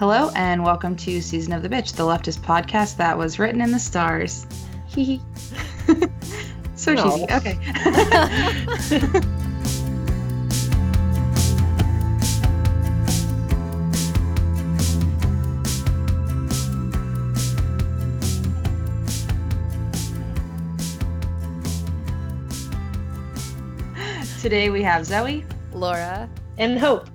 Hello, and welcome to Season of the Bitch, the leftist podcast that was written in the stars. Hee so No. cheesy. Okay. Today we have Zoe. Laura. And hope.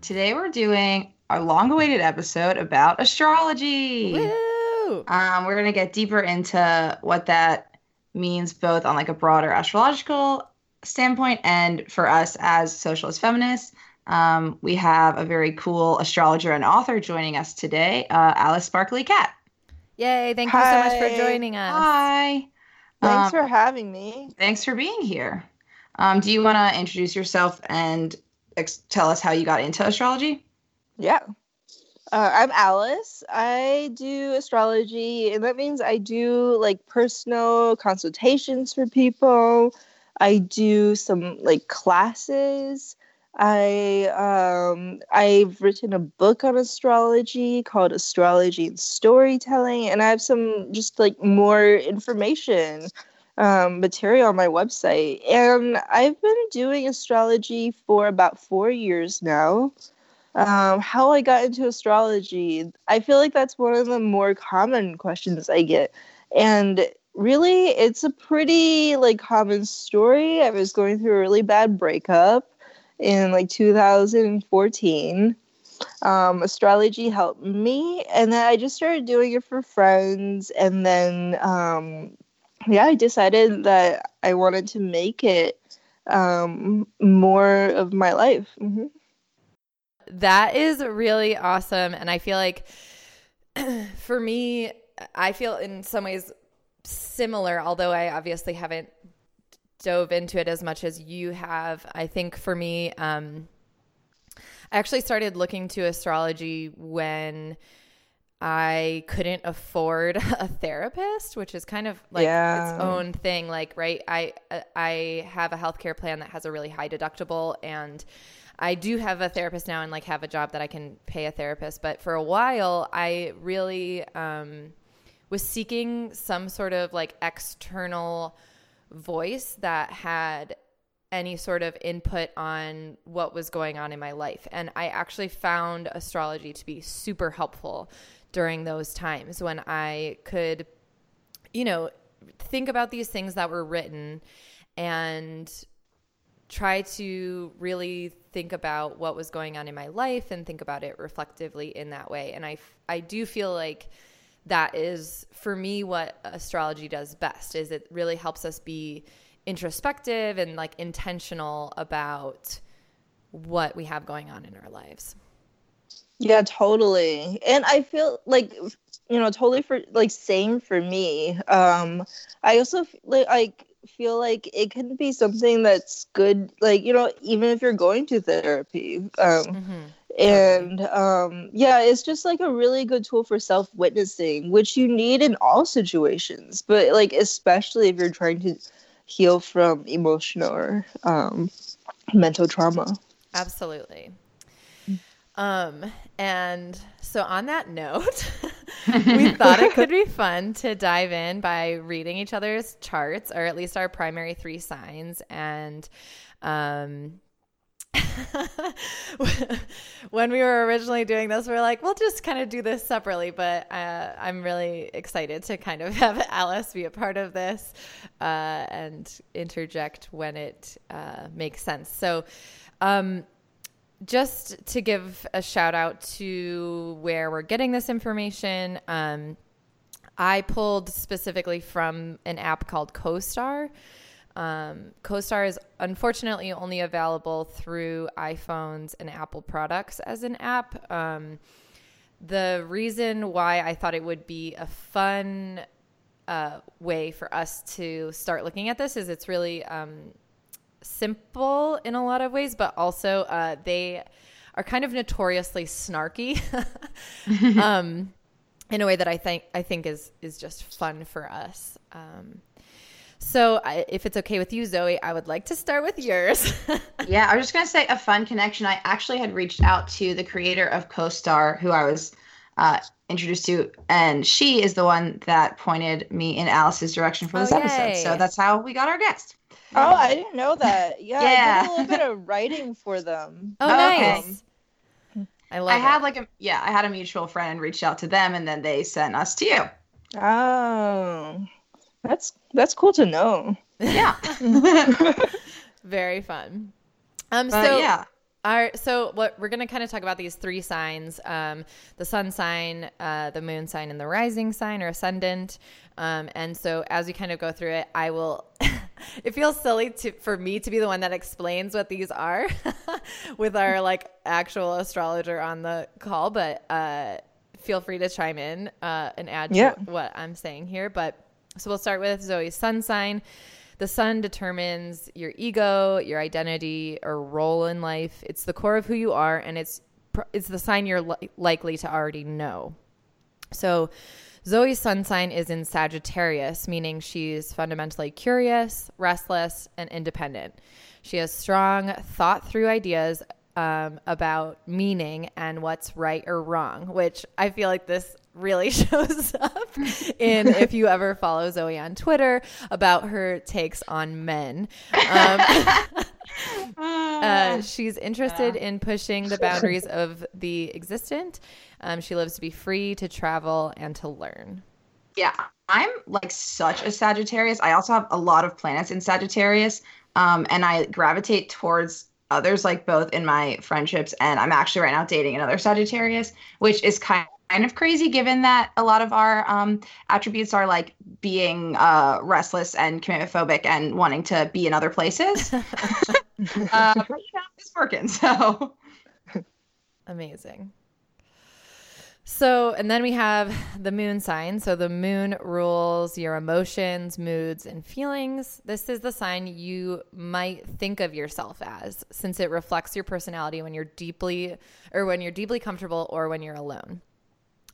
Today we're doing our long-awaited episode about astrology. Woo! Um, we're gonna get deeper into what that means, both on like a broader astrological standpoint and for us as socialist feminists. Um, we have a very cool astrologer and author joining us today, uh, Alice Sparkly Kat. Yay, thank you so much for joining us. Hi. Thanks Um, for having me. thanks for being here. Um, do you want to introduce yourself and ex- tell us how you got into astrology? Yeah. Uh, I'm Alice. I do astrology, and that means I do like personal consultations for people. I do some like classes. I um I've written a book on astrology called Astrology and Storytelling, and I have some just like more information um, material on my website. And I've been doing astrology for about four years now. Um, how I got into astrology, I feel like that's one of the more common questions I get. And really, it's a pretty like common story. I was going through a really bad breakup in like 2014. Um, astrology helped me, and then I just started doing it for friends, and then um, yeah, I decided that I wanted to make it um, more of my life. hmm That is really awesome. And I feel like for me, I feel in some ways similar, although I obviously haven't dove into it as much as you have. I think for me, um, I actually started looking to astrology when I couldn't afford a therapist, which is kind of like Yeah. its own thing. Like, right? I I have a healthcare plan that has a really high deductible, and I do have a therapist now, and like have a job that I can pay a therapist. But for a while, I really um, was seeking some sort of like external voice that had any sort of input on what was going on in my life. And I actually found astrology to be super helpful during those times when I could, you know, think about these things that were written and try to really think about what was going on in my life and think about it reflectively in that way. And I, I do feel like that is for me what astrology does best is it really helps us be introspective and like intentional about what we have going on in our lives. Yeah, totally. And I feel like you know, totally for like same for me. Um I also like like feel like it can be something that's good like you know even if you're going to therapy um Mm-hmm. and um yeah it's just like a really good tool for self-witnessing which you need in all situations but like especially if you're trying to heal from emotional or um mental trauma Absolutely. Um, and so on that note, we thought it could be fun to dive in by reading each other's charts, or at least our primary three signs. And um, when we were originally doing this, we are like, we'll just kind of do this separately. But uh, I'm really excited to kind of have Alice be a part of this uh, and interject when it uh, makes sense. So, um, just to give a shout out to where we're getting this information, um, I pulled specifically from an app called CoStar. Um, CoStar is unfortunately only available through iPhones and Apple products as an app. Um, the reason why I thought it would be a fun uh, way for us to start looking at this is it's really um, simple in a lot of ways, but also uh, they are kind of notoriously snarky um, in a way that I think I think is is just fun for us. Um, So, I, if it's okay with you, Zoe, I would like to start with yours. yeah, I was just going to say a fun connection. I actually had reached out to the creator of CoStar, who I was uh, introduced to, and she is the one that pointed me in Alice's direction for this Oh, episode. So that's how we got our guest. Oh, I didn't know that. Yeah, I did a little bit of writing for them. Oh, Oh, okay. nice. I love I had like a yeah, I had a mutual friend and reached out to them, and then they sent us to you. Oh, that's that's cool to know. Yeah, Very fun. Um, but so yeah, Our, so what we're going to kind of talk about these three signs um, the sun sign uh, the moon sign and the rising sign or ascendant um, and so as we kind of go through it i will it feels silly to, for me to be the one that explains what these are with our like actual astrologer on the call but uh, feel free to chime in uh, and add Yeah. to what i'm saying here but so we'll start with zoe's sun sign the sun determines your ego, your identity, or role in life. It's the core of who you are, and it's it's the sign you're li- likely to already know. So, Zoe's sun sign is in Sagittarius, meaning she's fundamentally curious, restless, and independent. She has strong, thought through ideas um, about meaning and what's right or wrong, which I feel like this really shows up in if you ever follow Zoe on Twitter about her takes on men. Um, uh, she's interested in pushing the boundaries of the existent. Um, she loves to be free, to travel, and to learn. yeah. I'm like such a Sagittarius. I also have a lot of planets in Sagittarius, um, and I gravitate towards others, like both in my friendships, and I'm actually right now dating another Sagittarius, which is kind kind of crazy given that a lot of our um, attributes are like being uh, restless and commitment phobic and wanting to be in other places. uh, but you know, it's working. So Amazing. So, and then we have the moon sign. So, the moon rules your emotions, moods, and feelings. This is the sign you might think of yourself as, since it reflects your personality when you're deeply, or when you're deeply comfortable, or when you're alone.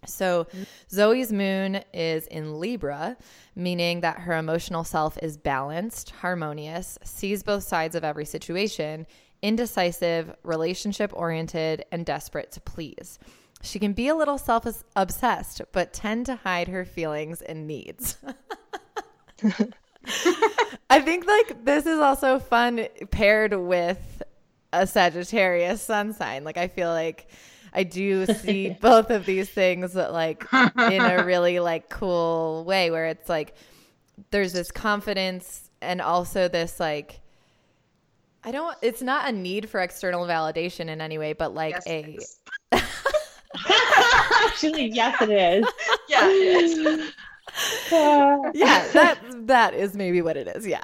So, Zoe's moon is in Libra, meaning that her emotional self is balanced, harmonious, sees both sides of every situation, indecisive, relationship oriented, and desperate to please. She can be a little self obsessed, but tend to hide her feelings and needs. I think like this is also fun paired with a Sagittarius sun sign. Like I feel like I do see both of these things uh, like in a really like cool way where it's like there's this confidence and also this like I don't it's not a need for external validation in any way, but like Yes, a it is. Actually, yes, it is. yeah, it is. Uh, yeah, that that is maybe what it is. Yeah.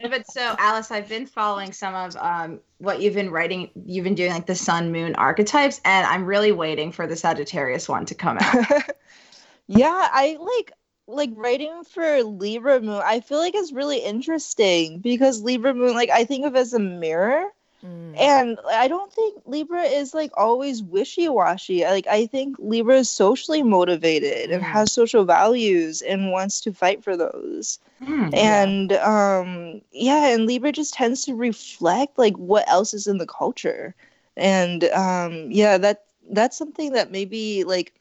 but so Alice, I've been following some of um, what you've been writing. You've been doing like the Sun Moon archetypes, and I'm really waiting for the Sagittarius one to come out. yeah, I like like writing for Libra Moon. I feel like it's really interesting because Libra Moon, like I think of as a mirror, Mm. and I don't think Libra is like always wishy washy. Like I think Libra is socially motivated and Mm. has social values and wants to fight for those. Hmm. and um yeah and libra just tends to reflect like what else is in the culture and um yeah that that's something that maybe like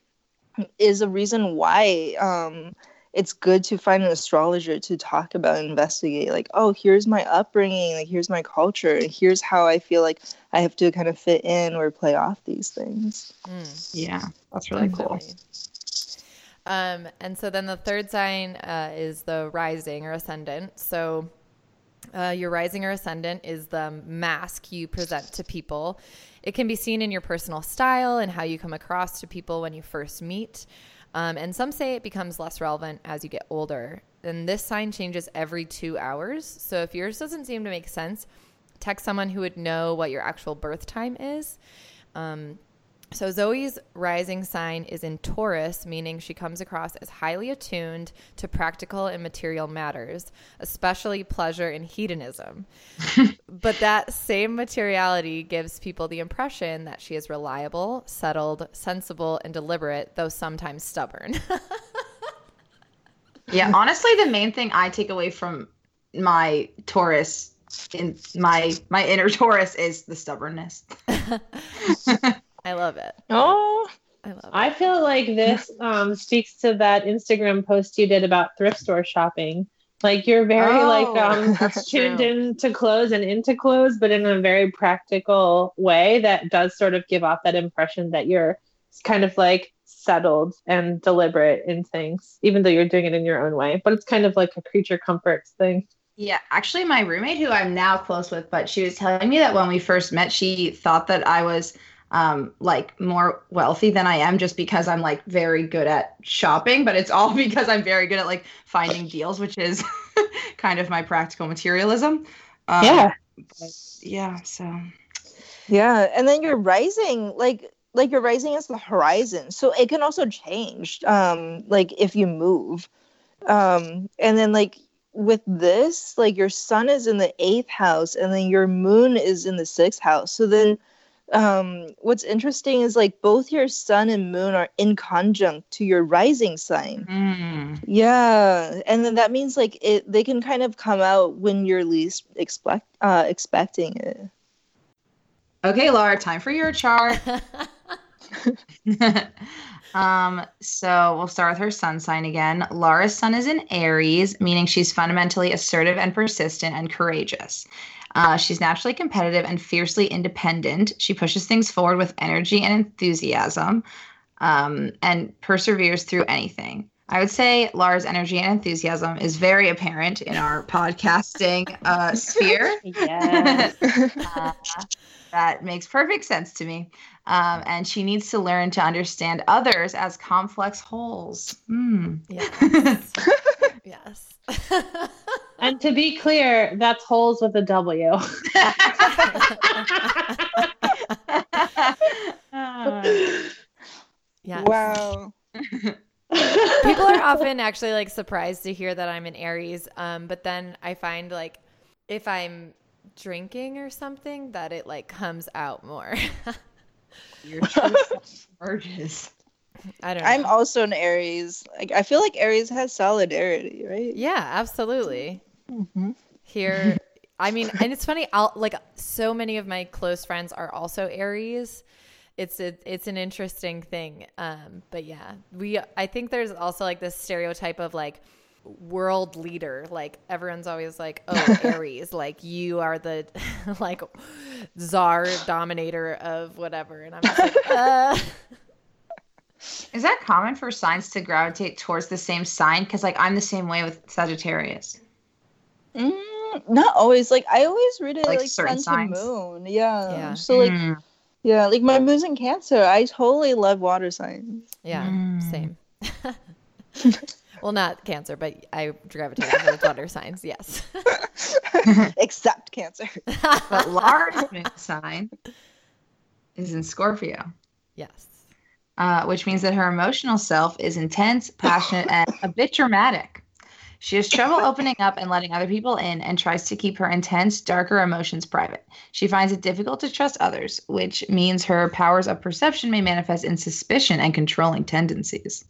is a reason why um it's good to find an astrologer to talk about and investigate like oh here's my upbringing like here's my culture and here's how i feel like i have to kind of fit in or play off these things Mm. Yeah, that's really cool. Um, and so then the third sign uh, is the rising or ascendant. So uh, your rising or ascendant is the mask you present to people. It can be seen in your personal style and how you come across to people when you first meet. Um, and some say it becomes less relevant as you get older. And this sign changes every two hours. So if yours doesn't seem to make sense, text someone who would know what your actual birth time is. Um, so Zoe's rising sign is in Taurus, meaning she comes across as highly attuned to practical and material matters, especially pleasure and hedonism. but that same materiality gives people the impression that she is reliable, settled, sensible, and deliberate, though sometimes stubborn. Yeah, honestly, the main thing I take away from my Taurus in my my inner Taurus is the stubbornness. I love it. Oh, I love it. I feel like this um, speaks to that Instagram post you did about thrift store shopping. Like you're very Oh, like um, tuned true. into clothes and into clothes, but in a very practical way that does sort of give off that impression that you're kind of like settled and deliberate in things, even though you're doing it in your own way. But it's kind of like a creature comforts thing. Yeah, actually, my roommate, who I'm now close with, but she was telling me that when we first met, she thought that I was um, like more wealthy than I am just because I'm like very good at shopping, but it's all because I'm very good at like finding deals, which is kind of my practical materialism. Um, yeah. but yeah. So yeah. And then you're rising, like like you're rising as the horizon, so it can also change. Um, like if you move, um, and then like with this, like your sun is in the eighth house, and then your moon is in the sixth house. So then. Um, what's interesting is like both your sun and moon are in conjunct to your rising sign. mm. Yeah, and then that means like it they can kind of come out when you're least expect uh expecting it. okay, Laura, time for your chart. um, so we'll start with her sun sign again. Laura's sun is in Aries, meaning she's fundamentally assertive and persistent and courageous. Uh, she's naturally competitive and fiercely independent. She pushes things forward with energy and enthusiasm um, and perseveres through anything. I would say Laura's energy and enthusiasm is very apparent in our podcasting uh, sphere. Yes. Uh, that makes perfect sense to me. Um, and she needs to learn to understand others as complex wholes. Hmm. yes. yes. And to be clear, that's holes with a W. yes. Wow. People are often actually like surprised to hear that I'm an Aries. Um, but then I find like if I'm drinking or something that it like comes out more. Your true emerges. I don't know. I'm also an Aries. Like I feel like Aries has solidarity, right? yeah, absolutely. Mm-hmm. Here I mean, and it's funny, I'll like so many of my close friends are also Aries. It's a, it's an interesting thing. Um, but yeah, we I think there's also like this stereotype of like world leader. Like everyone's always like, "Oh, Aries, like you are the like czar dominator of whatever." And I'm like, "Uh, Is that common for signs to gravitate towards the same sign? Because like I'm the same way with Sagittarius. Mm, not always. Like I always read it Like like, certain sun signs? to moon. Yeah. Yeah. So like Hmm. yeah, like my moon's in Cancer. I totally love water signs. yeah, Mm. same." well, not Cancer, but I gravitate towards water signs. Yes. Except Cancer. But Laura's moon sign is in Scorpio. yes. uh, which means that her emotional self is intense, passionate, and a bit dramatic. She has trouble opening up and letting other people in and tries to keep her intense, darker emotions private. She finds it difficult to trust others, which means her powers of perception may manifest in suspicion and controlling tendencies.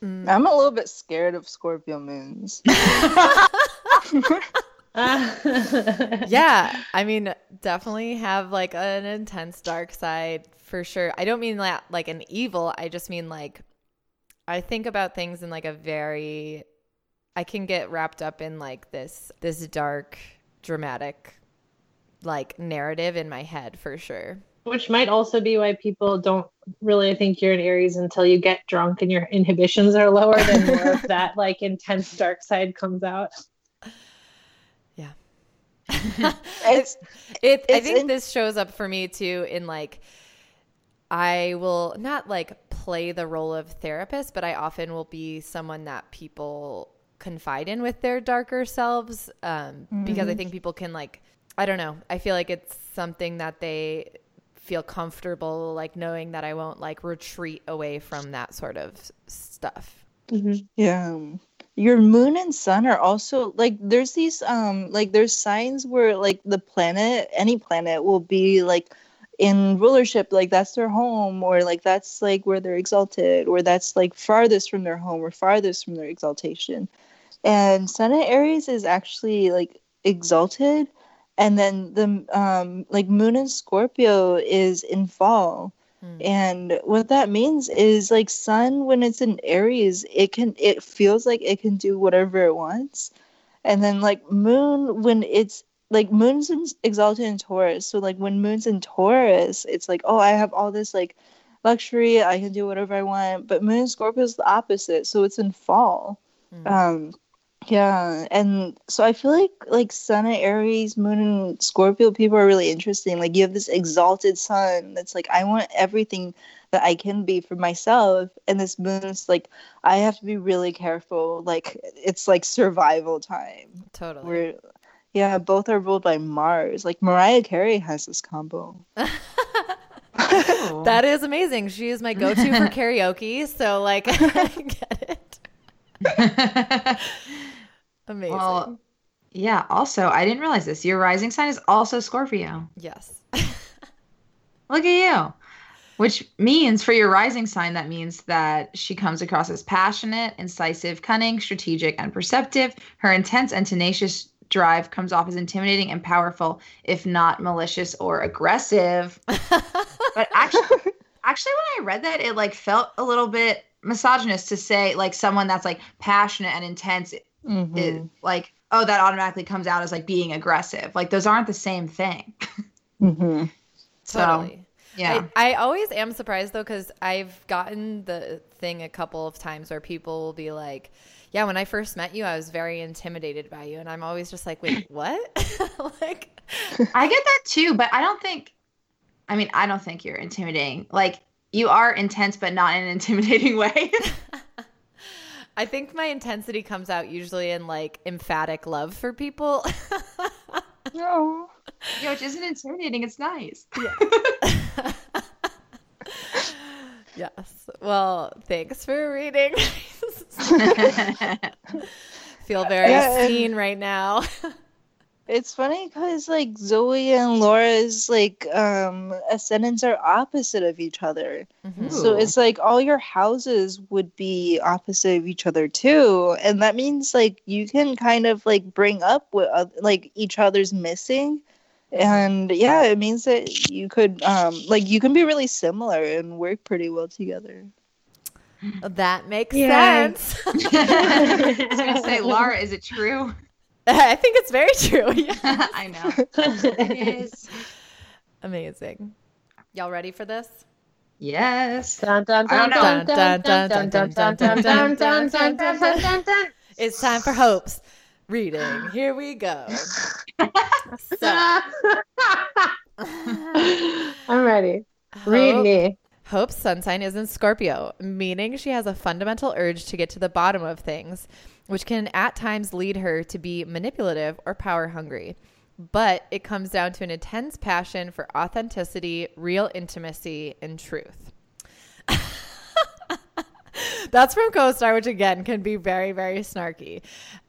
I'm a little bit scared of Scorpio moons. yeah i mean definitely have like an intense dark side for sure i don't mean that like an evil i just mean like i think about things in like a very i can get wrapped up in like this this dark dramatic like narrative in my head for sure Which might also be why people don't really think you're an Aries until you get drunk and your inhibitions are lower, then more of that like intense dark side comes out. yeah It's it i think in- this shows up for me too in like i will not like play the role of therapist but i often will be someone that people confide in with their darker selves um, because i think people can like i don't know i feel like it's something that they feel comfortable like knowing that i won't like retreat away from that sort of stuff. Yeah. Your moon and sun are also like there's these um like there's signs where like the planet, any planet will be like in rulership like that's their home or like that's like where they're exalted or that's like farthest from their home or farthest from their exaltation and sun in aries is actually like exalted and then the um like moon in scorpio is in fall. Hmm. and what that means is like sun when it's in aries it can it feels like it can do whatever it wants. And then like moon when it's like moon's in, exalted in taurus. So like when moon's in taurus it's like oh i have all this like luxury i can do whatever i want. But moon in scorpio is the opposite. So it's in fall. Hmm. um yeah and so i feel like like sun and aries moon and scorpio people are really interesting like you have this exalted sun that's like i want everything that i can be for myself and this moon's like i have to be really careful like it's like survival time Totally. where yeah both are ruled by mars like mariah carey has this combo That is amazing. She is my go-to for karaoke. So like, I get it. Amazing. well, yeah. Also, I didn't realize this. Your rising sign is also Scorpio. yes. Look at you. Which means for your rising sign, that means that she comes across as passionate, incisive, cunning, strategic, and perceptive. Her intense and tenacious drive comes off as intimidating and powerful, if not malicious or aggressive. But actually, actually, when I read that, it like felt a little bit misogynist to say like someone that's like passionate and intense Mhm. is like oh that automatically comes out as like being aggressive. Like those aren't the same thing. Mhm. So, totally. Yeah. I, I always am surprised though because I've gotten the thing a couple of times where people will be like, "Yeah, when I first met you, I was very intimidated by you," and I'm always just like, "Wait, what?" like, I get that too, but I don't think. I mean, I don't think you're intimidating. Like you are intense, but not in an intimidating way. I think my intensity comes out usually in like emphatic love for people. No. Yo, which isn't intimidating. It's nice. yes. Well, thanks for reading. Feel very Yeah, and- seen right now. It's funny because like Zoe and Laura's like um ascendants are opposite of each other. Mhm. So it's like all your houses would be opposite of each other too, and that means like you can kind of like bring up what oth- like each other's missing, and yeah, it means that you could um like you can be really similar and work pretty well together. That makes Yeah. sense. I was gonna say, Laura, is it true? I think it's very true. Yeah. I know. It is. Amazing. Y'all ready for this? Yes. Dun, dun, dun, dun, dun, dun, dun, dun, dun, dun, dun, dun, dun, dun, dun, dun, dun. It's time for Hope's reading. Here we go. So, I'm ready. Read me. Hope's sun sign is in Scorpio, meaning she has a fundamental urge to get to the bottom of things, which can at times lead her to be manipulative or power hungry. But it comes down to an intense passion for authenticity, real intimacy, and truth. That's from CoStar, which again can be very, very snarky.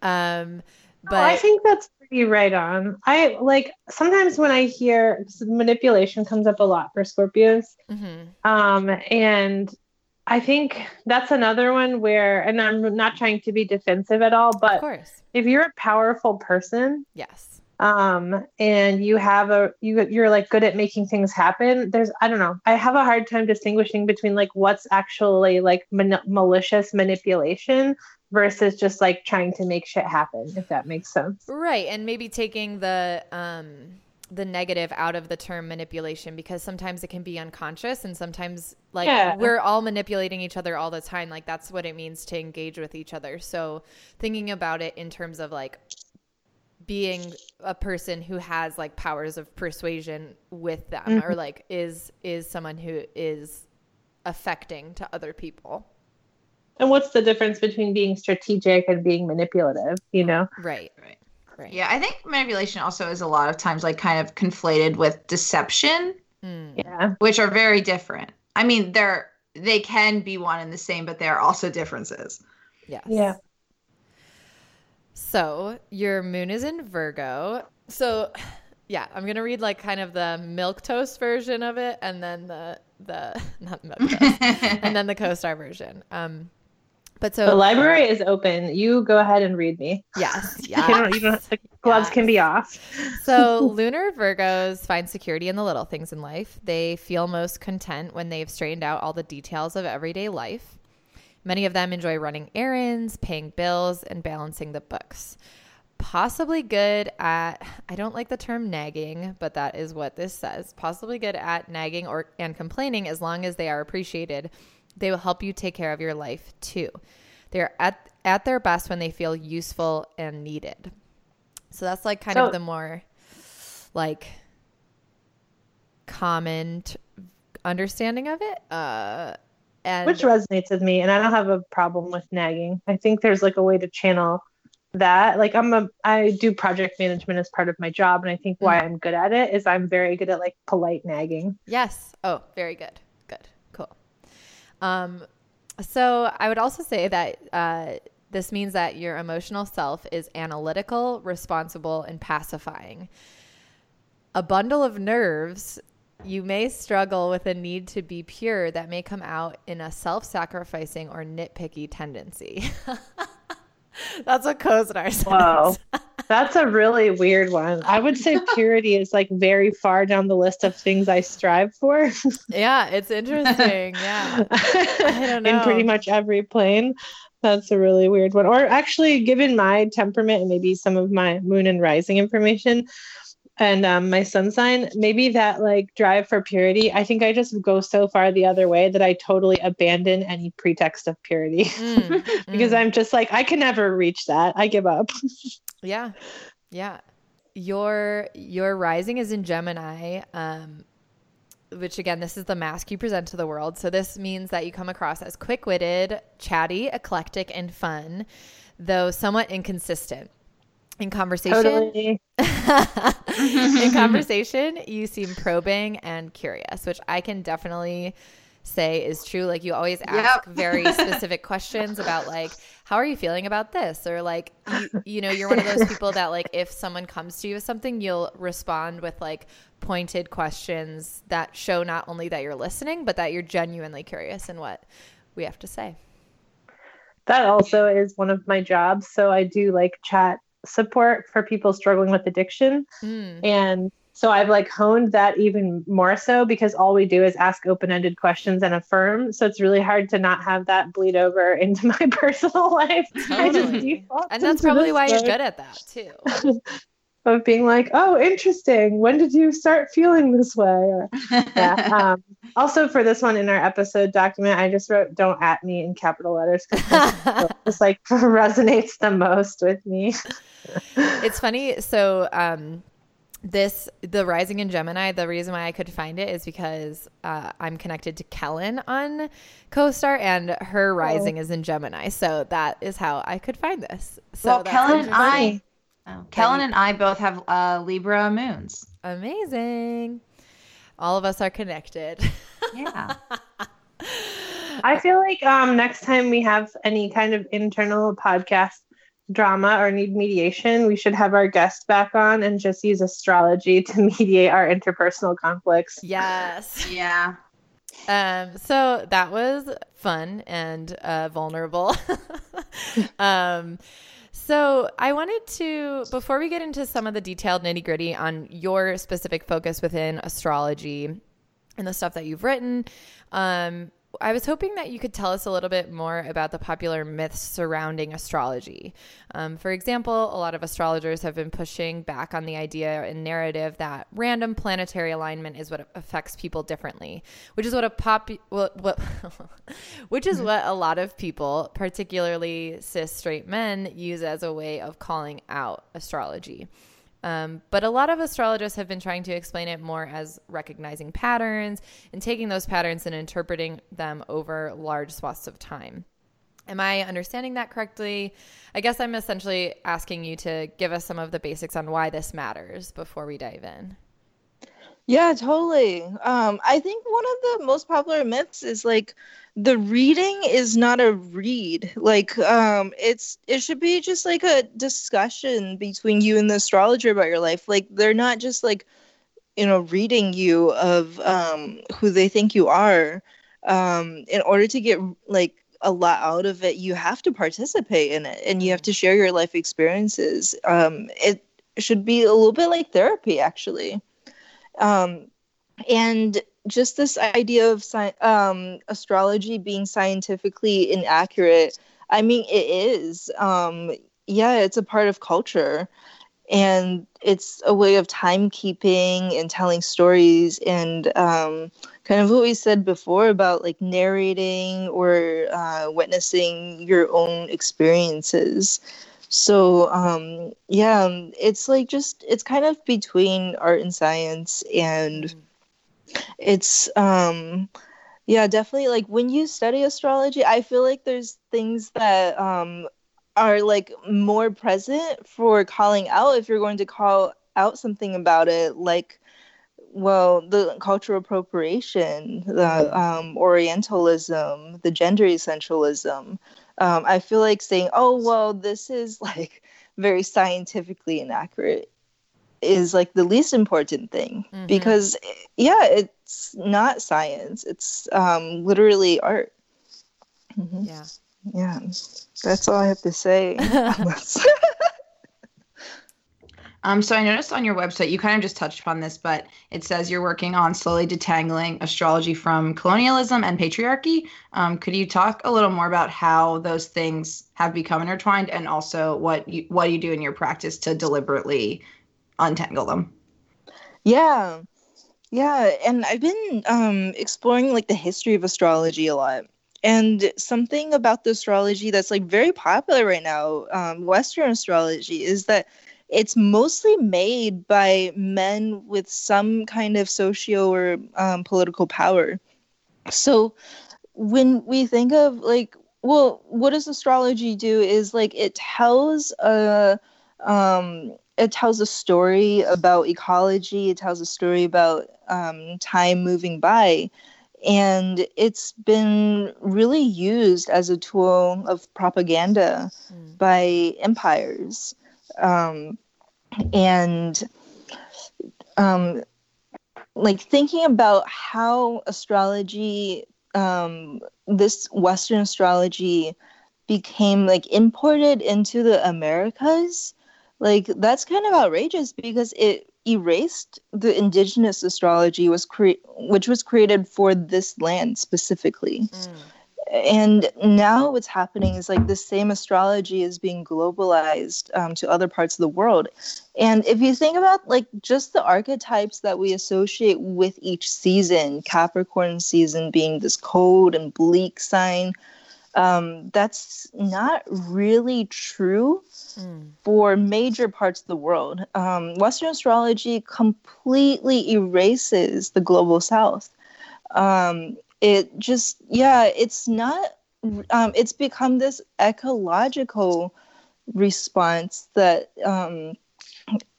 Um, but Oh, I think that's pretty right on. I like sometimes when I hear manipulation comes up a lot for Scorpios. Mhm. Um, and I think that's another one where, and I'm not trying to be defensive at all, of but course, if you're a powerful person, yes. um, and you have a you you're like good at making things happen, there's I don't know. I have a hard time distinguishing between like what's actually like man- malicious manipulation versus just like trying to make shit happen, if that makes sense. Right, and maybe taking the um the negative out of the term manipulation because sometimes it can be unconscious and sometimes like Yeah. we're all manipulating each other all the time like that's what it means to engage with each other. So thinking about it in terms of like being a person who has like powers of persuasion with them or mm-hmm. like is is someone who is affecting to other people. And what's the difference between being strategic and being manipulative? You know? Right. Right. Right. Yeah, I think manipulation also is a lot of times like kind of conflated with deception, Mm. Yeah. which are very different. I mean, they're they can be one and the same, but there are also differences. Yes. Yeah. So your moon is in Virgo. So yeah, I'm gonna read like kind of the milk toast version of it, and then the the not milk toast, and then the co-star version. Um, but so the library is open. You go ahead and read me. Yes, You don't, you don't, the gloves can be off. so lunar Virgos find security in the little things in life. They feel most content when they've straightened out all the details of everyday life. Many of them enjoy running errands, paying bills, and balancing the books. Possibly good at I don't like the term nagging, but that is what this says. Possibly good at nagging or and complaining as long as they are appreciated. They will help you take care of your life too. They're at at their best when they feel useful and needed. So that's like kind So- of the more like common t- understanding of it. Uh and Which resonates with me, and I don't have a problem with nagging. I think there's like a way to channel that. Like I'm a I do project management as part of my job, and I think why I'm good at it is I'm very good at like polite nagging. Yes. Oh, very good. Um, so I would also say that uh, this means that your emotional self is analytical, responsible, and pacifying. A bundle of nerves, you may struggle with a need to be pure that may come out in a self sacrificing or nitpicky tendency. That's what co-star says. Whoa. That's a really weird one. I would say purity is like very far down the list of things I strive for. Yeah, it's interesting. Yeah. don't In pretty much every plane. That's a really weird one. Or actually, given my temperament and maybe some of my moon and rising information and um, my sun sign, maybe that like drive for purity, I think I just go so far the other way that I totally abandon any pretext of purity Mm, because mm. I'm just like, I can never reach that. I give up. Yeah. Yeah. Your your rising is in Gemini. Um which again, this is the mask you present to the world. So this means that you come across as quick-witted, chatty, eclectic, and fun, though somewhat inconsistent. In conversation, Totally. in conversation, you seem probing and curious, which I can definitely say is true. Like you always ask Yep. very specific questions about like, how are you feeling about this? Or like, you, you know, you're one of those people that like, if someone comes to you with something, you'll respond with like pointed questions that show not only that you're listening, but that you're genuinely curious in what we have to say. That also is one of my jobs. So I do like chat support for people struggling with addiction. Mm. And so I've like honed that even more so because all we do is ask open-ended questions and affirm. So it's really hard to not have that bleed over into my personal life. I just Totally. And that's probably why you're good at that too. Of being like, oh, interesting. When did you start feeling this way? Or, yeah. Um, also, for this one in our episode document, I just wrote "Don't at me" in capital letters because this like resonates the most with me. it's funny. So, um, this the rising in Gemini. The reason why I could find it is because uh, I'm connected to Kellen on CoStar, and her rising is in Gemini. So that is how I could find this. So well, Kellen and. I, oh, Kellen and I both have uh, Libra moons. amazing. All of us are connected. Yeah. I feel like um, next time we have any kind of internal podcast drama or need mediation, we should have our guest back on and just use astrology to mediate our interpersonal conflicts. yes. yeah. Um, so that was fun and uh, vulnerable. um, so I wanted to, before we get into some of the detailed nitty gritty on your specific focus within astrology and the stuff that you've written, um, I was hoping that you could tell us a little bit more about the popular myths surrounding astrology. Um, for example, a lot of astrologers have been pushing back on the idea and narrative that random planetary alignment is what affects people differently, which is what a pop, what, what which is what a lot of people, particularly cis straight men, use as a way of calling out astrology. Um, but a lot of astrologists have been trying to explain it more as recognizing patterns and taking those patterns and interpreting them over large swaths of time. Am I understanding that correctly? I guess I'm essentially asking you to give us some of the basics on why this matters before we dive in. Yeah, totally. Um, I think one of the most popular myths is like the reading is not a read. Like, um, it's it should be just like a discussion between you and the astrologer about your life. Like, they're not just like, you know, reading you of um, who they think you are. Um, in order to get like a lot out of it, you have to participate in it, and you have to share your life experiences. Um, it should be a little bit like therapy, actually. Um, and just this idea of sci- um, astrology being scientifically inaccurate. I mean, it is. Um, yeah, it's a part of culture. And it's a way of timekeeping and telling stories and um, kind of what we said before about like narrating or uh, witnessing your own experiences. So um, yeah, it's like just it's kind of between art and science, and mm-hmm. It's um, yeah, definitely like when you study astrology, I feel like there's things that um, are like more present for calling out if you're going to call out something about it, like well, the cultural appropriation, the um, Orientalism, the gender essentialism. Um, I feel like saying, "Oh, well, this is like very scientifically inaccurate," is like the least important thing mm-hmm. because, yeah, it's not science; it's um, literally art. Mm-hmm. Yeah, yeah, that's all I have to say. Um, so I noticed on your website, you kind of just touched upon this, but it says you're working on slowly detangling astrology from colonialism and patriarchy. Um, could you talk a little more about how those things have become intertwined, and also what you what you do in your practice to deliberately untangle them? Yeah, yeah, and I've been um, exploring like the history of astrology a lot. And something about the astrology that's like very popular right now, um, Western astrology, is that it's mostly made by men with some kind of socio or um, political power. So when we think of like, well, what does astrology do? Is like it tells a um, it tells a story about ecology. It tells a story about um, time moving by, and it's been really used as a tool of propaganda mm. by empires um, and um, like thinking about how astrology, um, this Western astrology, became like imported into the Americas, like that's kind of outrageous because it erased the indigenous astrology was cre- which was created for this land specifically. Mm and now what's happening is like the same astrology is being globalized um, to other parts of the world and if you think about like just the archetypes that we associate with each season capricorn season being this cold and bleak sign um, that's not really true mm. for major parts of the world um, western astrology completely erases the global south um, it just yeah it's not um, it's become this ecological response that um,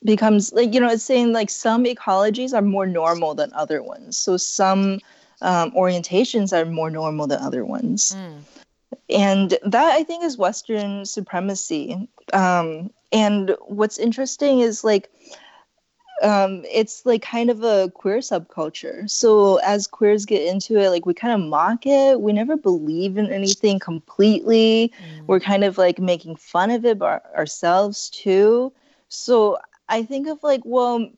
becomes like you know it's saying like some ecologies are more normal than other ones so some um, orientations are more normal than other ones mm. And that i think is western supremacy um, and what's interesting is like um, it's like kind of a queer subculture. So as queers get into it, like we kind of mock it. We never believe in anything completely. Mm. We're kind of like making fun of it by ourselves too. So I think of like, well,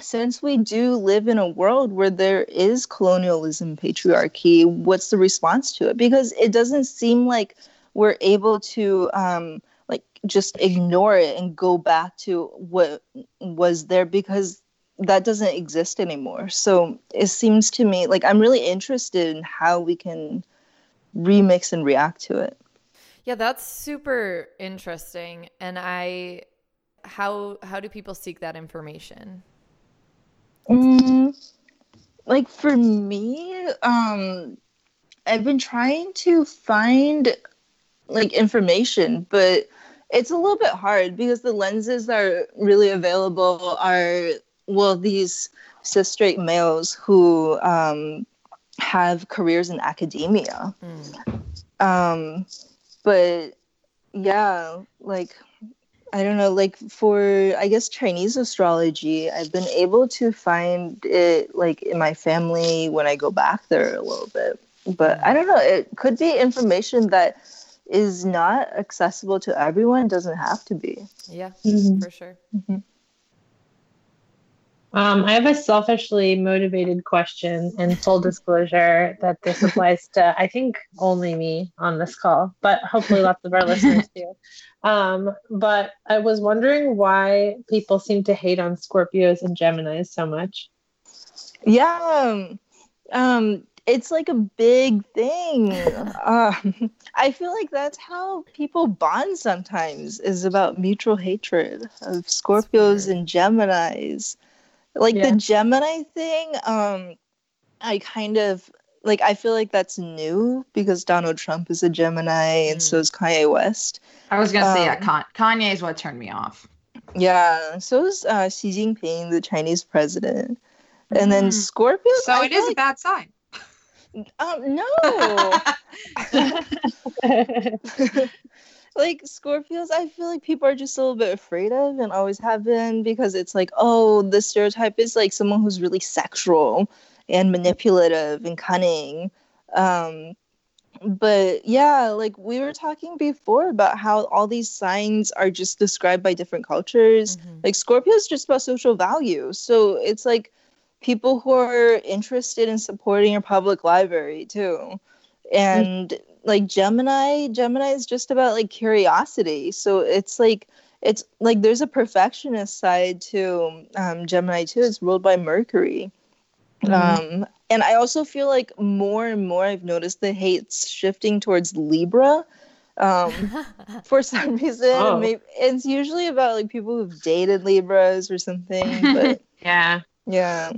since we do live in a world where there is colonialism, patriarchy, what's the response to it? Because it doesn't seem like we're able to um, just ignore it and go back to what was there because that doesn't exist anymore. So it seems to me like I'm really interested in how we can remix and react to it. Yeah, that's super interesting. And I how how do people seek that information? Mm, like for me, um I've been trying to find like information, but it's a little bit hard because the lenses that are really available are well these cis straight males who um, have careers in academia. Mm. Um, but yeah, like I don't know, like for I guess Chinese astrology, I've been able to find it like in my family when I go back there a little bit. But I don't know, it could be information that is not accessible to everyone, doesn't have to be. Yeah, Mhm. for sure. Um, I have a selfishly motivated question and full disclosure that this applies to, I think, only me on this call, but hopefully lots of our listeners do. Um, but I was wondering why people seem to hate on Scorpios and Geminis so much. Yeah. Um, um it's like a big thing. um, I feel like that's how people bond sometimes is about mutual hatred of Scorpios and Geminis. Like Yeah. the Gemini thing, um, I kind of like I feel like that's new because Donald Trump is a Gemini and so Mm. is Kanye West. I was gonna say, yeah, Um, Con- Kanye is what turned me off. Yeah, so is uh, Xi Jinping, the Chinese president. And then Scorpio. So I it feel is a bad sign. um, no. like Scorpios, I feel like people are just a little bit afraid of and always have been because it's like, oh, the stereotype is like someone who's really sexual and manipulative and cunning. Um, but yeah, like we were talking before about how all these signs are just described by different cultures. Mhm. Like Scorpio is just about social value. So it's like people who are interested in supporting your public library too. And like Gemini, Gemini is just about like curiosity. So it's like it's like there's a perfectionist side to um, Gemini too. It's ruled by Mercury. Mhm. Um, and I also feel like more and more I've noticed the hate's shifting towards Libra. Um, for some reason, Oh. maybe, it's usually about like people who've dated Libras or something. But yeah. yeah,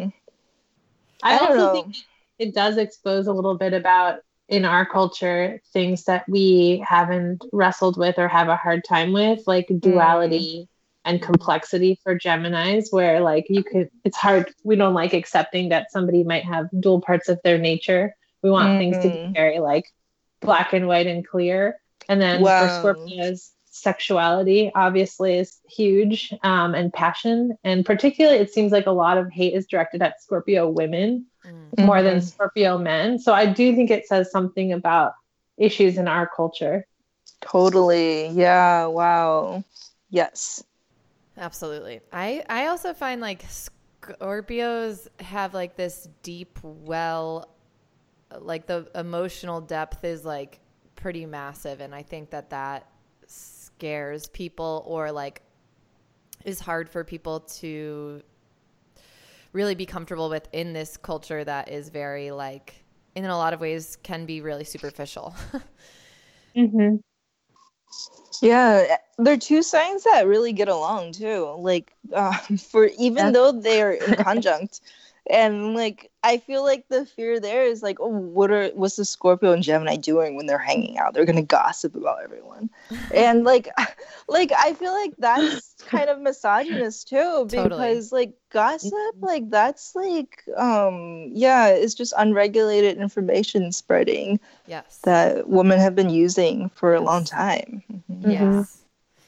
I, I don't also know. think it does expose a little bit about in our culture things that we haven't wrestled with or have a hard time with, like duality and complexity for Geminis, where like you could, it's hard. We don't like accepting that somebody might have dual parts of their nature. We want things to be Mhm. very like black and white and clear. And then Wow. for Scorpios, sexuality obviously is huge um, and passion. And particularly, it seems like a lot of hate is directed at Scorpio women Mm. more than Mhm. Scorpio men. So I do think it says something about issues in our culture. totally. Yeah. Wow. Yes. Absolutely. I I also find like Scorpios have like this deep well like the emotional depth is like pretty massive and I think that that scares people or like is hard for people to really be comfortable with in this culture that is very like in a lot of ways can be really superficial. Mm-hmm. Yeah, they're two signs that really get along too. Like, uh, for even though they're inconjunct, and like I feel like the fear there is like, oh, what are what's the Scorpio and Gemini doing when they're hanging out? They're gonna gossip about everyone, and like, like I feel like that's kind of misogynist too, Totally. because like gossip, mm-hmm. like that's like, um, yeah, it's just unregulated information spreading yes. that women have been using for a long Yes. time. Mm-hmm. yes. Mm-hmm.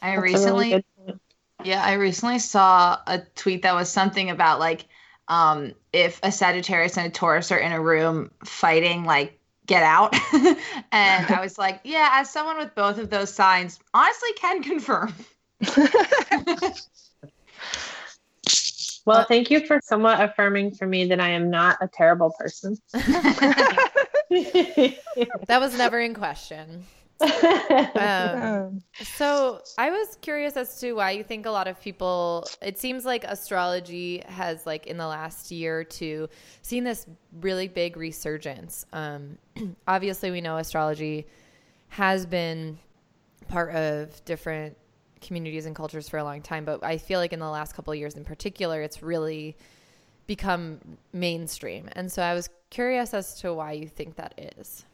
I That's a really recently. Yeah, I recently saw a tweet that was something about like um if a Sagittarius and a Taurus are in a room fighting, like get out. and I was like, yeah, as someone with both of those signs, honestly can confirm. Well, thank you for somewhat affirming for me that I am not a terrible person. that was never in question. Um, so I was curious as to why you think a lot of people. It seems like astrology has, like, in the last year or two, seen this really big resurgence. Um, obviously, we know astrology has been part of different communities and cultures for a long time, but I feel like in the last couple of years, in particular, it's really become mainstream. And so I was curious as to why you think that is.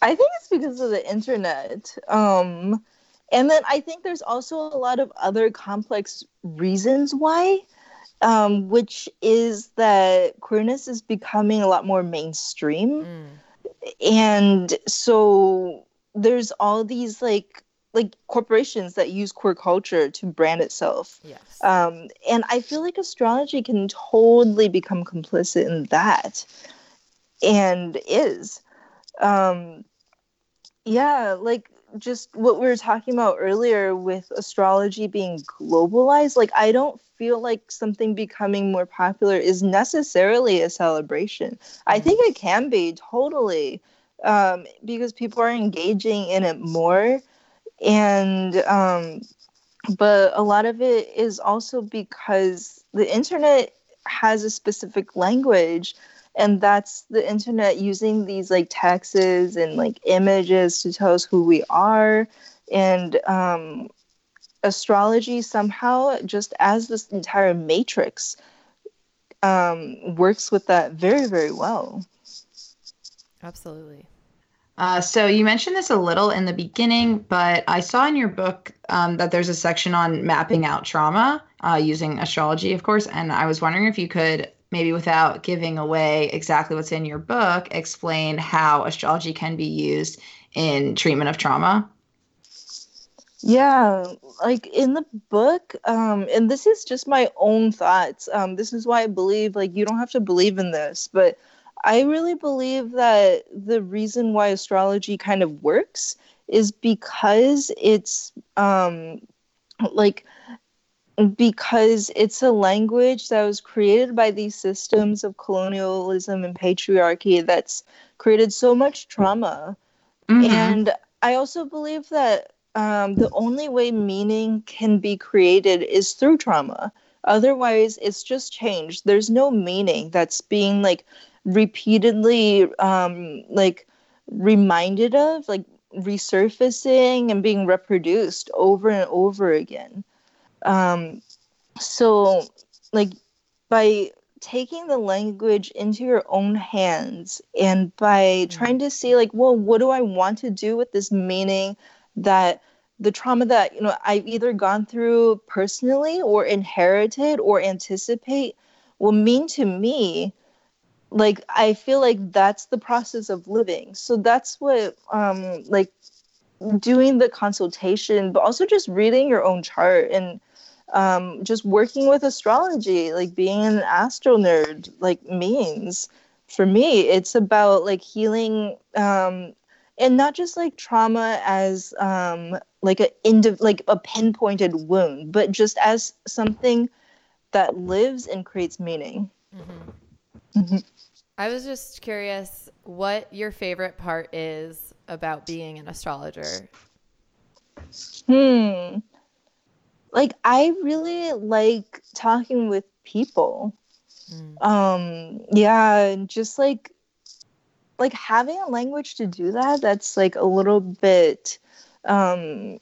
I think it's because of the internet. Um, and then I think there's also a lot of other complex reasons why. um, which is that queerness is becoming a lot more mainstream. Mm. And so there's all these like like corporations that use queer culture to brand itself. Yes. Um, and I feel like astrology can totally become complicit in that and is. Um, yeah, like just what we were talking about earlier with astrology being globalized, like I don't feel like something becoming more popular is necessarily a celebration. I think it can be totally um, because people are engaging in it more. And, um, but a lot of it is also because the internet has a specific language and that's the internet using these like texts and like images to tell us who we are and um, astrology somehow just as this entire matrix um, works with that very very well Absolutely. Uh, so you mentioned this a little in the beginning, but I saw in your book um, that there's a section on mapping out trauma uh, using astrology, of course. And I was wondering if you could maybe, without giving away exactly what's in your book, explain how astrology can be used in treatment of trauma. Yeah, like in the book, um, and this is just my own thoughts. Um, this is why I believe like you don't have to believe in this, but I really believe that the reason why astrology kind of works is because it's um like because it's a language that was created by these systems of colonialism and patriarchy that's created so much trauma Mhm. and I also believe that um, the only way meaning can be created is through trauma. Otherwise, it's just change. There's no meaning that's being like repeatedly um, like reminded of, like resurfacing and being reproduced over and over again. Um, so, like by taking the language into your own hands and by trying to see like well what do i want to do with this meaning that the trauma that you know i've either gone through personally or inherited or anticipate will mean to me like i feel like that's the process of living. So that's what um like doing the consultation but also just reading your own chart and um, just working with astrology, like being an astro nerd, like means for me, it's about like healing, um, and not just like trauma as um, like a indi- like a pinpointed wound, but just as something that lives and creates meaning. hmm Mhm. I was just curious what your favorite part is about being an astrologer. Hmm. Like I really like talking with people. Mm. um yeah and just like like having a language to do that that's like a little bit um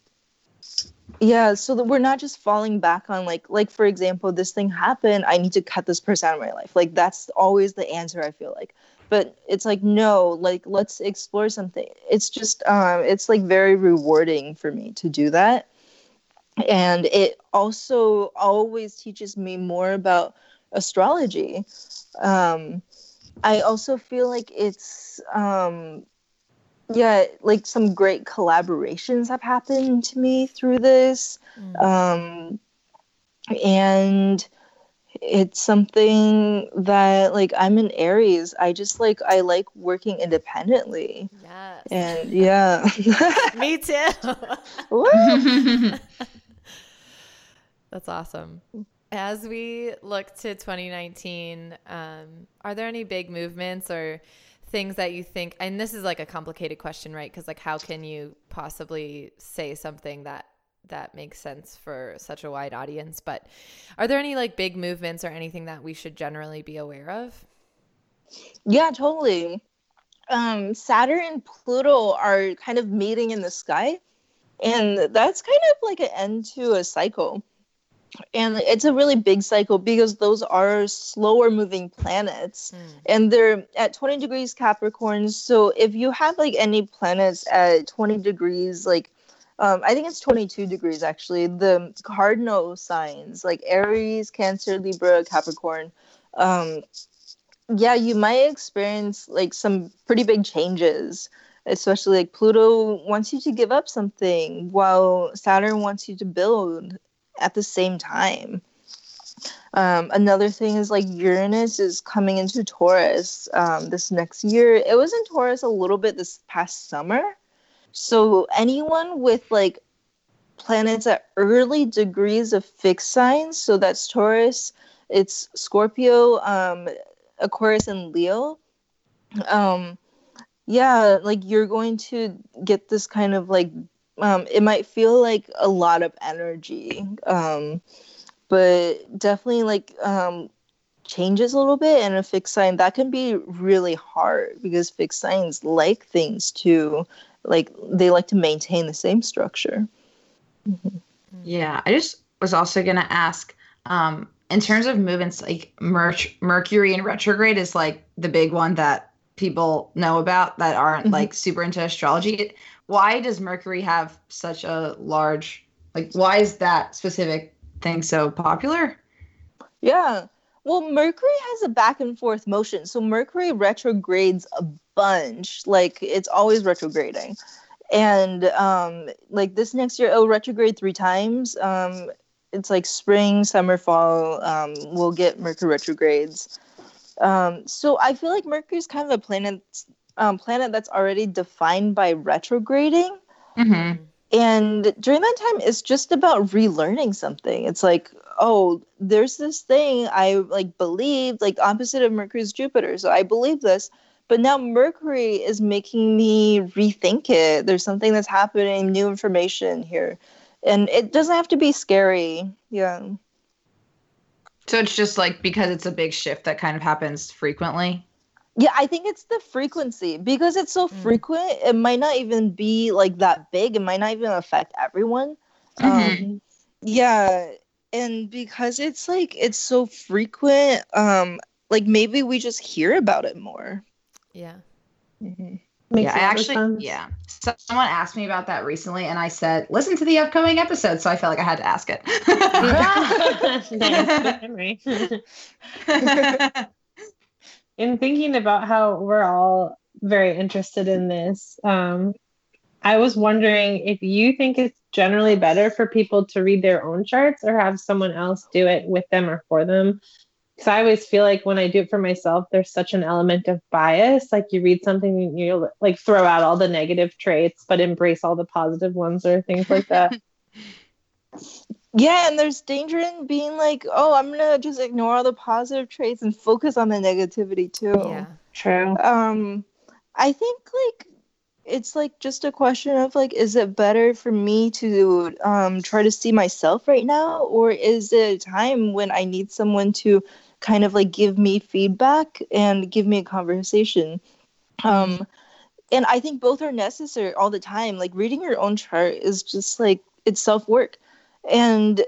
yeah so that we're not just falling back on like like for example this thing happened i need to cut this person out of my life like that's always the answer i feel like but it's like no like let's explore something it's just um it's like very rewarding for me to do that and it also always teaches me more about astrology um i also feel like it's um yeah like some great collaborations have happened to me through this Mm. um and it's something that like i'm an aries i just like i like working independently Yes. and yeah Me too. That's awesome. As we look to 2019, um, are there any big movements or things that you think? And this is like a complicated question, right? Because like, how can you possibly say something that that makes sense for such a wide audience? But are there any like big movements or anything that we should generally be aware of? Yeah, totally. Um, Saturn and Pluto are kind of meeting in the sky, and that's kind of like an end to a cycle. And it's a really big cycle because those are slower moving planets Mm. and they're at 20 degrees Capricorn. So if you have like any planets at 20 degrees, like um, I think it's 22 degrees actually. The cardinal signs like Aries, Cancer, Libra, Capricorn. Um, yeah, you might experience like some pretty big changes, especially like Pluto wants you to give up something while Saturn wants you to build at the same time. Um, another thing is like Uranus is coming into Taurus um, this next year. It was in Taurus a little bit this past summer so anyone with like planets at early degrees of fixed signs, so that's Taurus, it's Scorpio, um, Aquarius, and Leo. Um, yeah, like you're going to get this kind of like um, it might feel like a lot of energy, um, but definitely like um, changes a little bit. And a fixed sign that can be really hard because fixed signs like things to like they like to maintain the same structure. Mm-hmm. Yeah, I just was also gonna ask, um, in terms of movements, like Mer- Mercury in retrograde is like the big one that people know about that aren't mm-hmm. like super into astrology. Why does Mercury have such a large like? Why is that specific thing so popular? Yeah. Well, Mercury has a back and forth motion. So Mercury retrogrades a bunch. Like it's always retrograding. And um like this next year it'll retrograde three times. Um it's like spring, summer, fall. Um we'll get Mercury retrogrades. Um so I feel like Mercury's kind of a planet um planet that's already defined by retrograding. Mm-hmm. And during that time, it's just about relearning something. It's like, oh, there's this thing I like believed, like opposite of Mercury's Jupiter. So I believe this, but now Mercury is making me rethink it. There's something that's happening, new information here. And it doesn't have to be scary. Yeah. So it's just like because it's a big shift that kind of happens frequently. Yeah, I think it's the frequency because it's so mm. frequent. It might not even be like that big. It might not even affect everyone. Mm-hmm. Um, yeah, and because it's like it's so frequent um like maybe we just hear about it more yeah mm-hmm. yeah i actually yeah so someone asked me about that recently and i said listen to the upcoming episode so i felt like i had to ask it in thinking about how we're all very interested in this um I was wondering if you think it's generally better for people to read their own charts or have someone else do it with them or for them. Because I always feel like when I do it for myself, there's such an element of bias. Like you read something and you like throw out all the negative traits, but embrace all the positive ones or things like that. yeah, and there's danger in being like, oh, I'm gonna just ignore all the positive traits and focus on the negativity too. Yeah, true. Um, I think like it's like just a question of like is it better for me to um, try to see myself right now or is it a time when i need someone to kind of like give me feedback and give me a conversation um, and i think both are necessary all the time like reading your own chart is just like it's self work and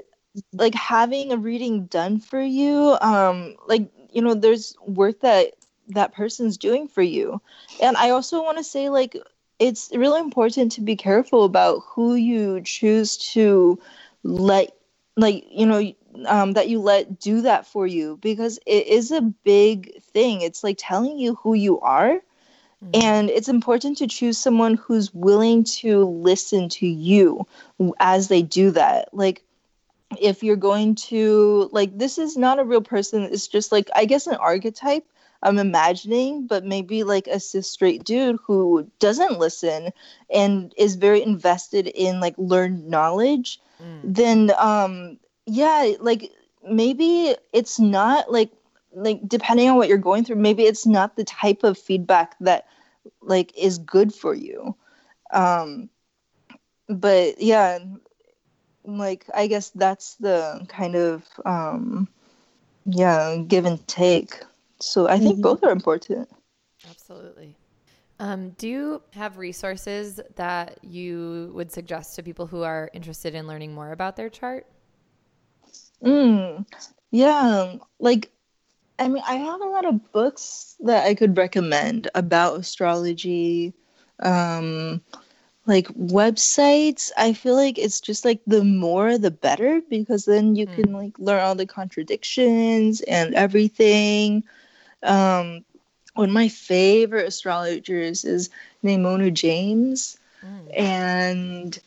like having a reading done for you um like you know there's work that that person's doing for you and i also want to say like it's really important to be careful about who you choose to let like you know um, that you let do that for you because it is a big thing it's like telling you who you are. And it's important to choose someone who's willing to listen to you as they do that. Like if you're going to like this is not a real person. It's just like i guess an archetype I'm imagining, but maybe like a cis straight dude who doesn't listen and is very invested in like learned knowledge, mm. then um yeah, like maybe it's not like like depending on what you're going through, maybe it's not the type of feedback that like is good for you. Um but yeah, like I guess that's the kind of um yeah, give and take. So I think mm-hmm. both are important. Absolutely. Um, do you have resources that you would suggest to people who are interested in learning more about their chart? Mm, yeah, like I mean, I have a lot of books that I could recommend about astrology. Um, like websites i feel like it's just like the more the better because then you Mm. can like learn all the contradictions and everything um one of my favorite astrologers is Naimonu James Mm. and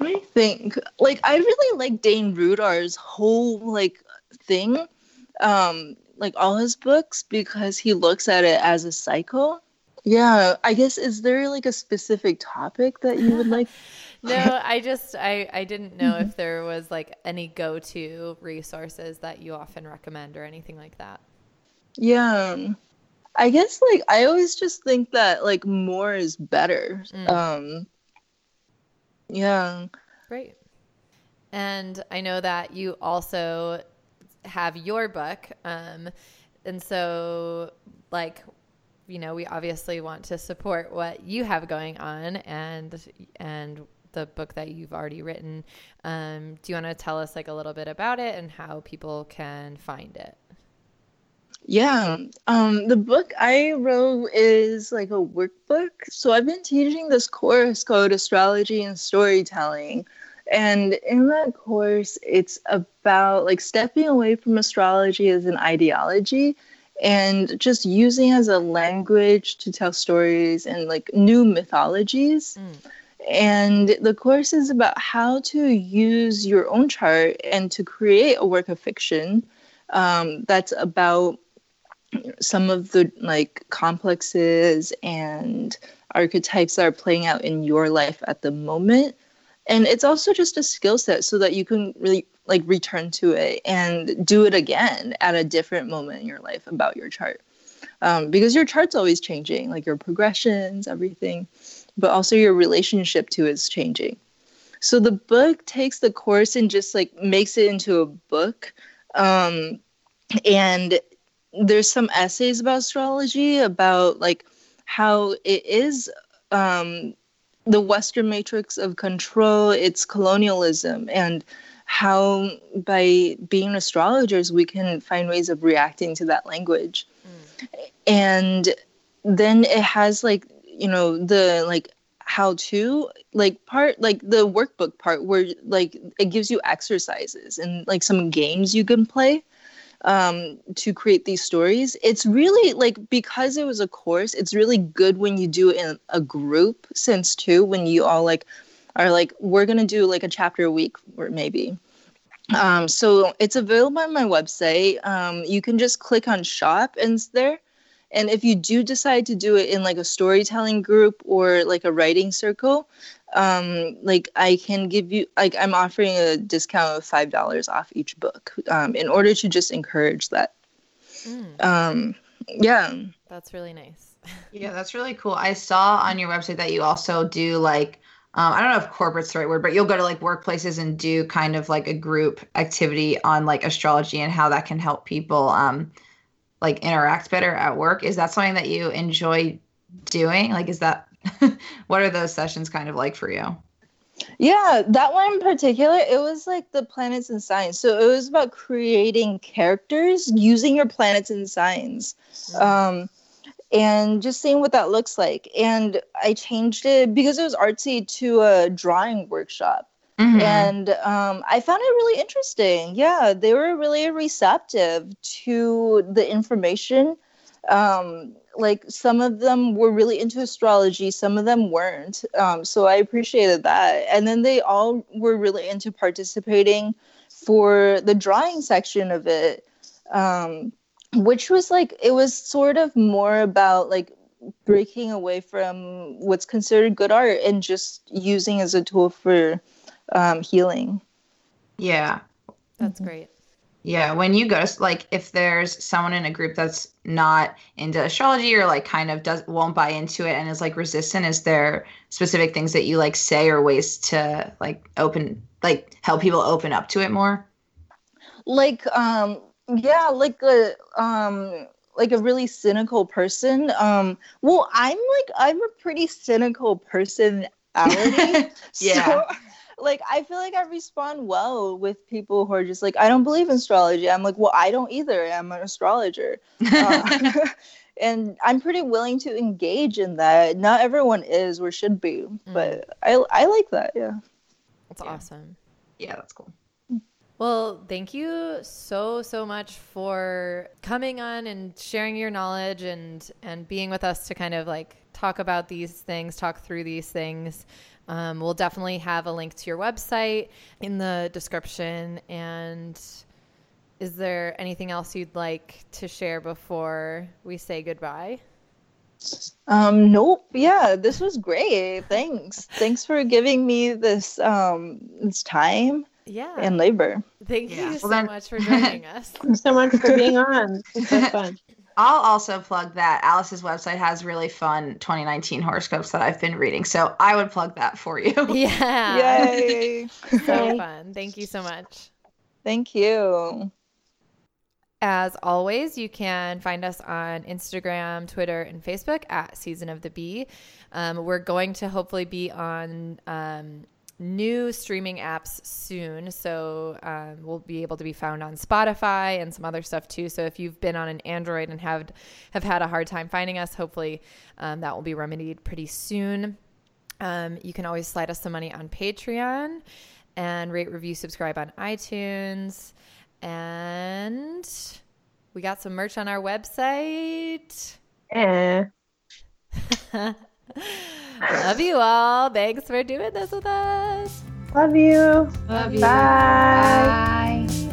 I think like i really like Dane Rudhyar's whole like thing um like all his books because he looks at it as a cycle yeah i guess is there like a specific topic that you would like No, I just I I didn't know if there was like any go-to resources that you often recommend or anything like that. yeah i guess like i always just think that like more is better Mm. um yeah Great. And I know that you also have your book. Um, and so, like, you know, we obviously want to support what you have going on and, and, the book that you've already written. Um, do you want to tell us like a little bit about it and how people can find it? Yeah. Um, the book I wrote is like a workbook. So I've been teaching this course called Astrology and Storytelling. And in that course, it's about like stepping away from astrology as an ideology and just using as a language to tell stories and like new mythologies. Mm. And the course is about how to use your own chart and to create a work of fiction um, that's about some of the like complexes and archetypes that are playing out in your life at the moment and it's also just a skill set so that you can really like return to it and do it again at a different moment in your life about your chart. Um, because your chart's always changing like your progressions everything but also your relationship to it is changing. So the book takes the course and just like makes it into a book um, and there's some essays about astrology about like how it is um, the western matrix of control it's colonialism and how by being astrologers we can find ways of reacting to that language. Mm. And then it has like you know the like how to like part like the workbook part where like it gives you exercises and like some games you can play um, to create these stories. It's really like because it was a course, it's really good when you do it in a group sense too, when you all like are like, we're gonna do like a chapter a week or maybe. Um, so it's available on my website. Um, you can just click on shop and there. And if you do decide to do it in like a storytelling group or like a writing circle, um, like I can give you like I'm offering a discount of five dollars off each book um, in order to just encourage that. Mm, Um, yeah. that's really nice. Yeah, that's really cool. I saw on your website that you also do like um, I don't know if corporate's the right word, but you'll go to like workplaces and do kind of like a group activity on like astrology and how that can help people um, like interact better at work. Is that something that you enjoy doing? Like, is that what are those sessions kind of like for you? Yeah, that one in particular, it was like the planets and signs. So it was about creating characters using your planets and signs. Um, and just seeing what that looks like. And I changed it because it was artsy to a drawing workshop. Mhm. And um, I found it really interesting. Yeah, they were really receptive to the information. Um, like some of them were really into astrology, some of them weren't. Um, so I appreciated that. And then they all were really into participating for the drawing section of it, um, which was like, it was sort of more about like breaking away from what's considered good art and just using as a tool for um, healing. yeah. That's great. Yeah, when you go to like if there's someone in a group that's not into astrology or like kind of does won't buy into it and is like resistant, is there specific things that you like say or ways to like open like help people open up to it more? like um yeah like a um like a really cynical person um well i'm like i'm a pretty cynical personality Yeah. so like i feel like i respond well with people who are just like i don't believe in astrology i'm like well i don't either i'm an astrologer uh, and I'm pretty willing to engage in that. Not everyone is or should be, but I I like that. Yeah. That's Yeah. awesome. Yeah, that's cool. Well, thank you so so much for coming on and sharing your knowledge and and being with us to kind of like talk about these things, talk through these things. Um, we'll definitely have a link to your website in the description. And is there anything else you'd like to share before we say goodbye? Um, nope. Yeah, this was great. Thanks. Thanks for giving me this um this time Yeah. and labor. thank Yeah. you Well, so then- much for joining us. Thanks so much for being on. It's so fun. I'll also plug that Alice's website has really fun 2019 horoscopes that I've been reading. So I would plug that for you. Yeah. Yay. So fun. Thank you so much. Thank you. As always, you can find us on Instagram, Twitter, and Facebook at Season of the Bee. Um, we're going to hopefully be on um, new streaming apps soon. So um, we'll be able to be found on Spotify and some other stuff too. So if you've been on an Android and have, have had a hard time finding us, hopefully um, that will be remedied pretty soon. Um, you can always slide us some money on Patreon and rate, review, subscribe on iTunes. And we got some merch on our website. Eh. Love you all. Thanks for doing this with us. Love you. Love you. Bye. Bye.